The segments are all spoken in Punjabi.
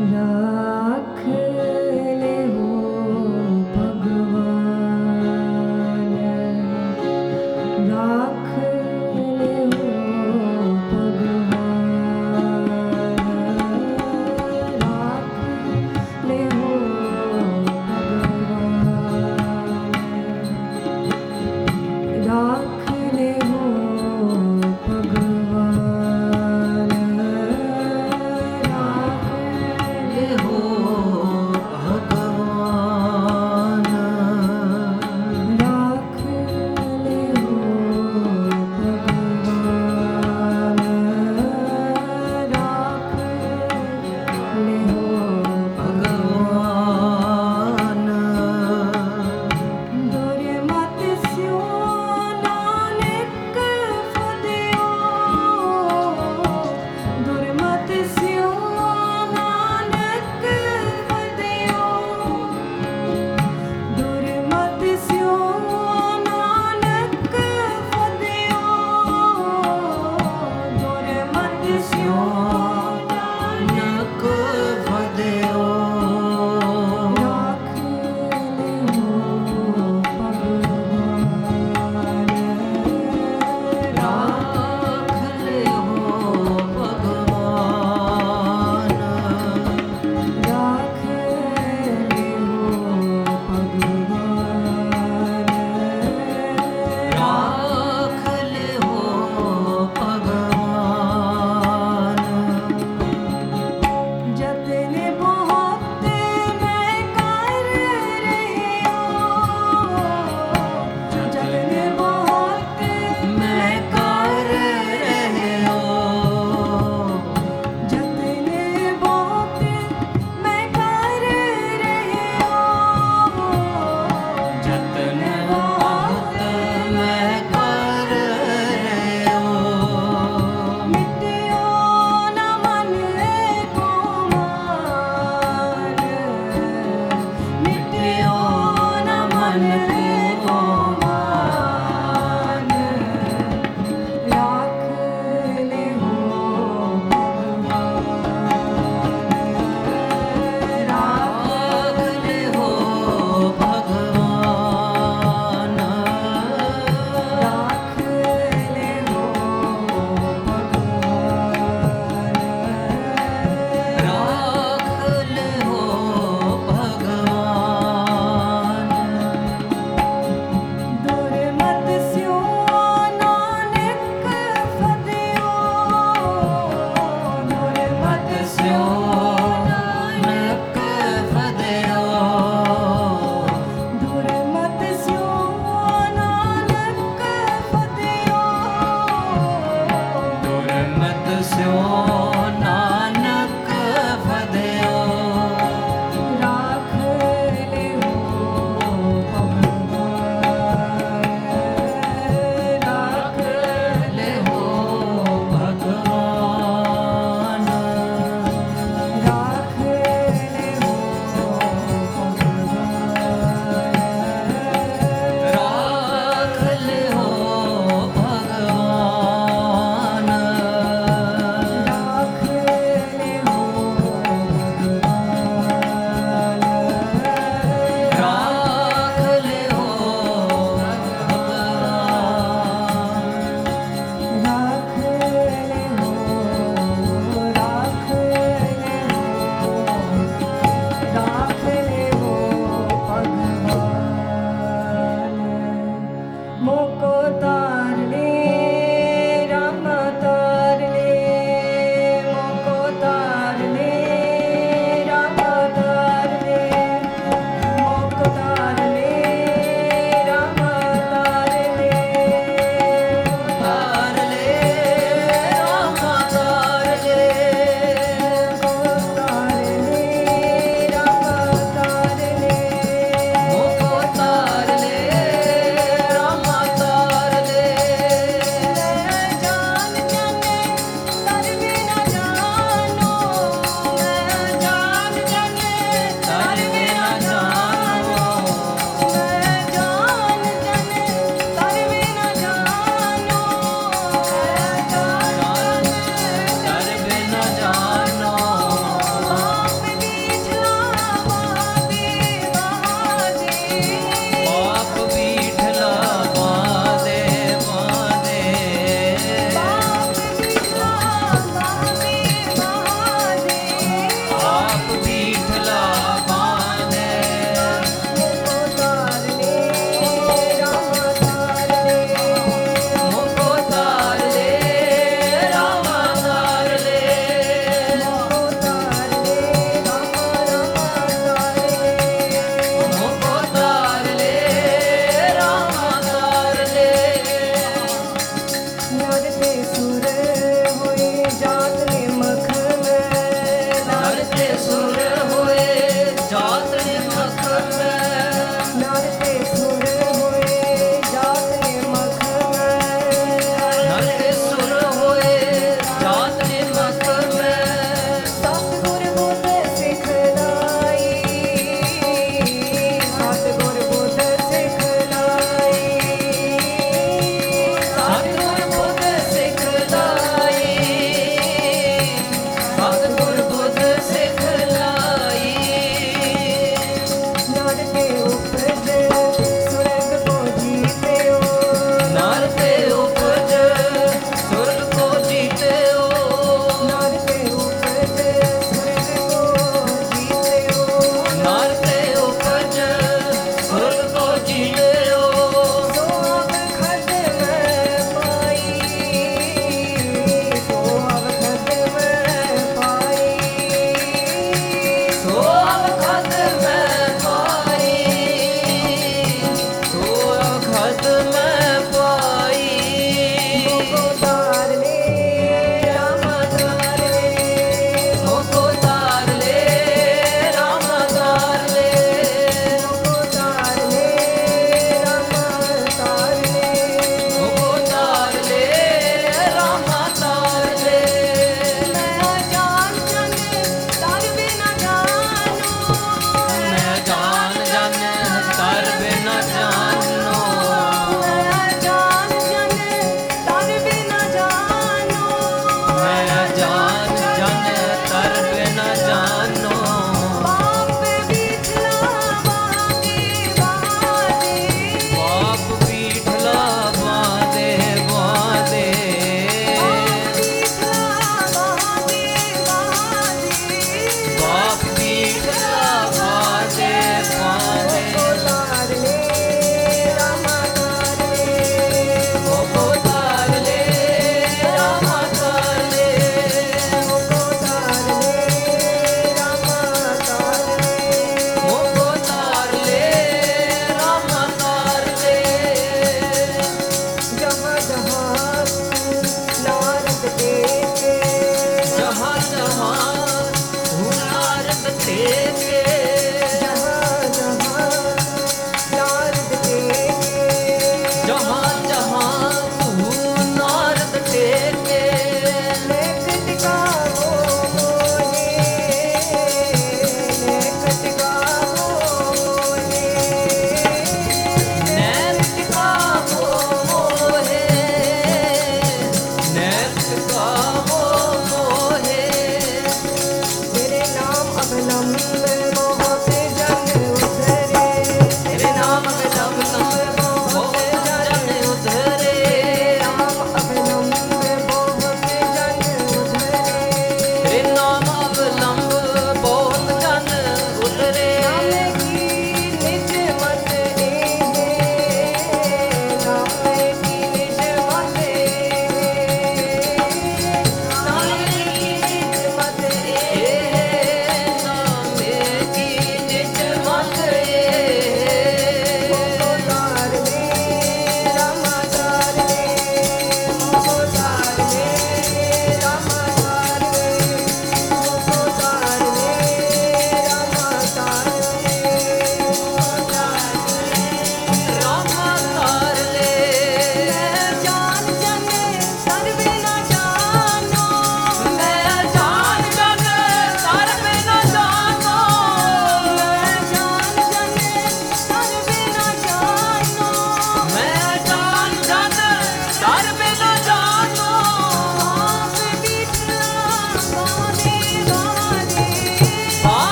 love. 안녕.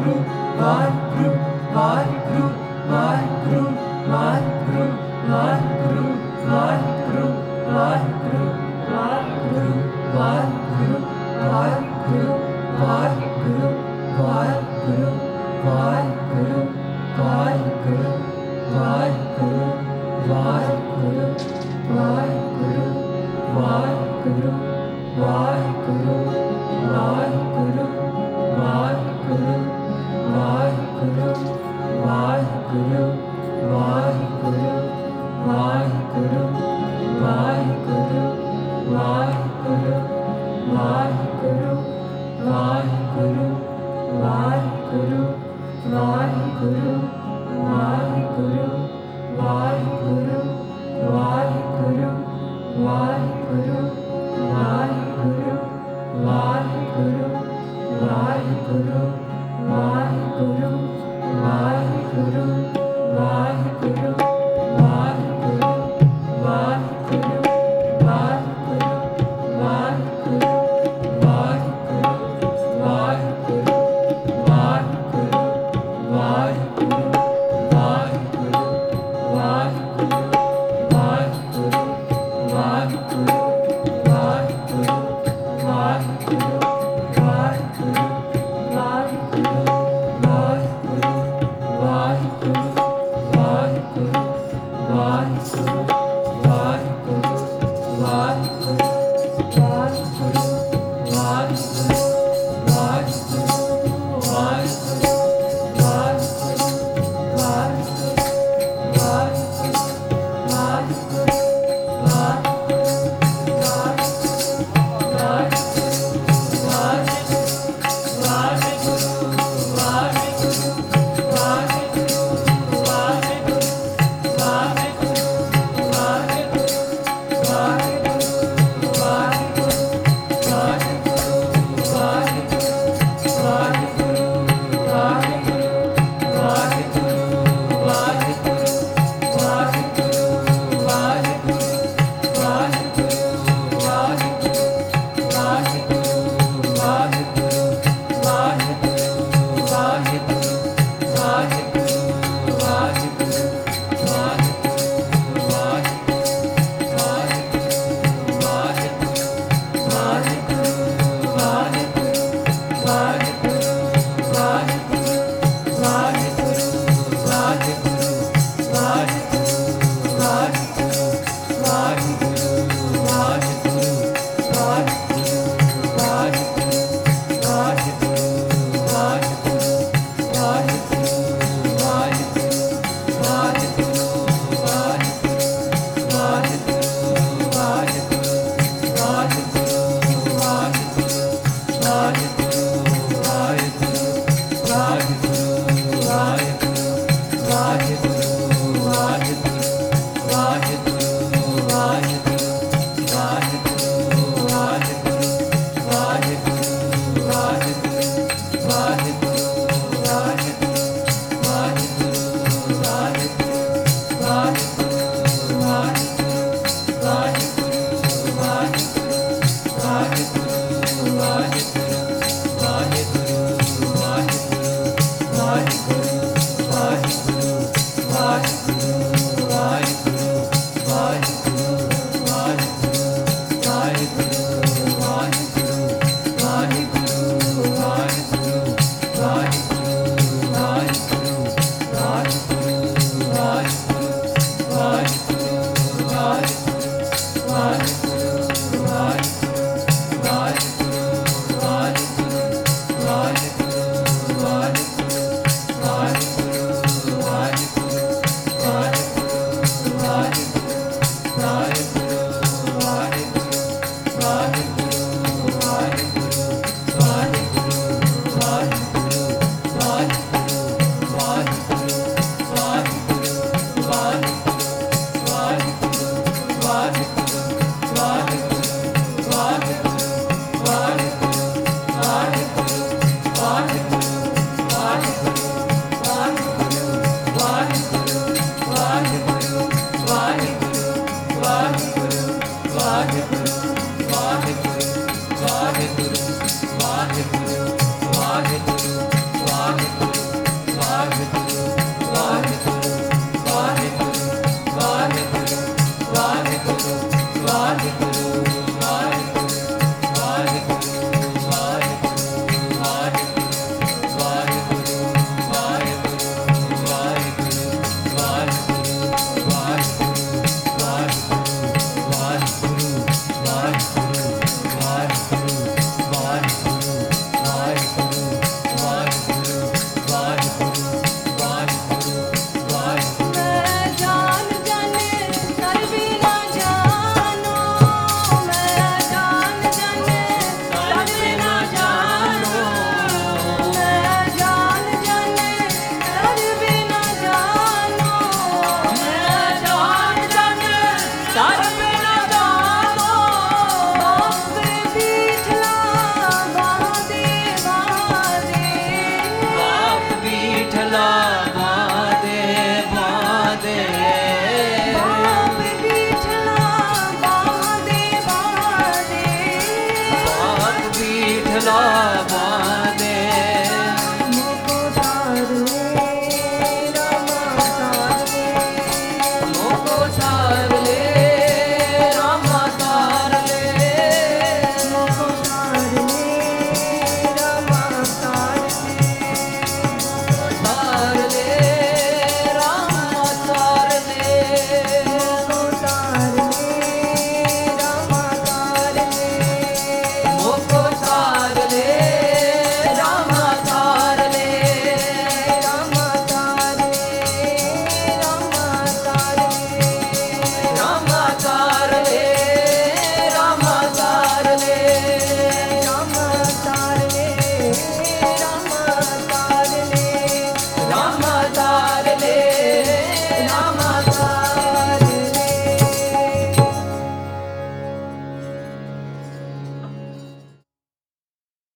my